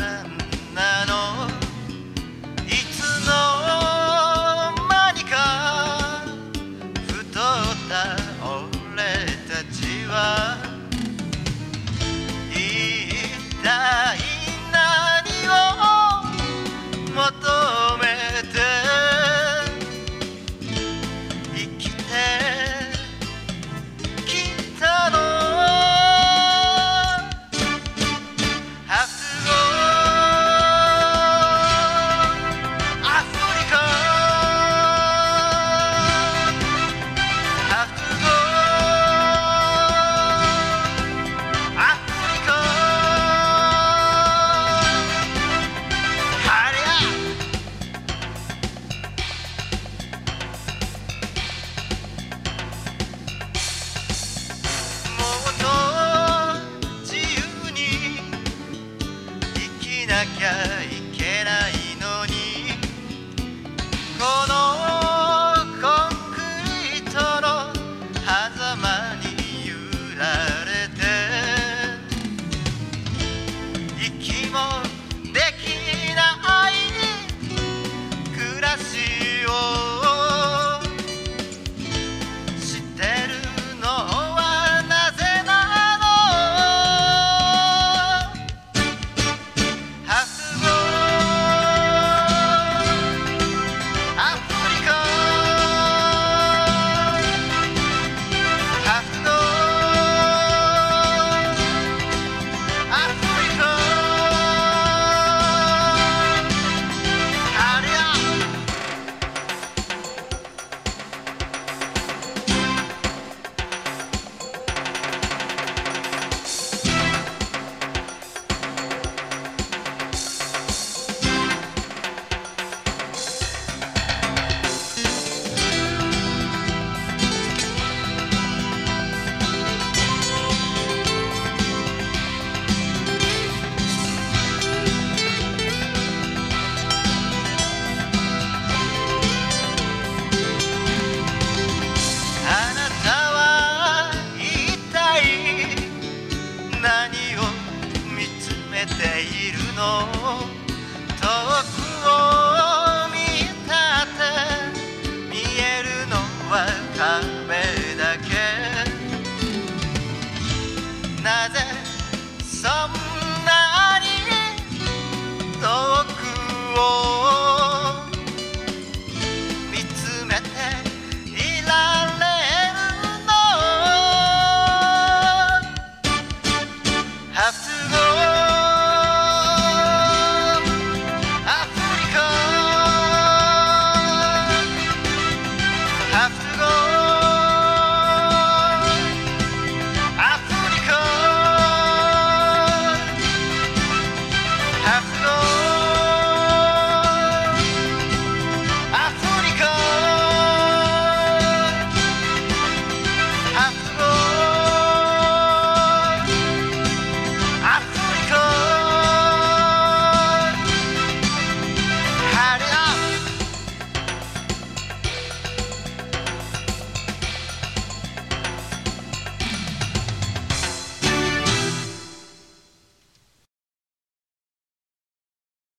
time. の遠くを見たって見えるのは壁だけ。なぜそんなに遠くを見つめていられるの？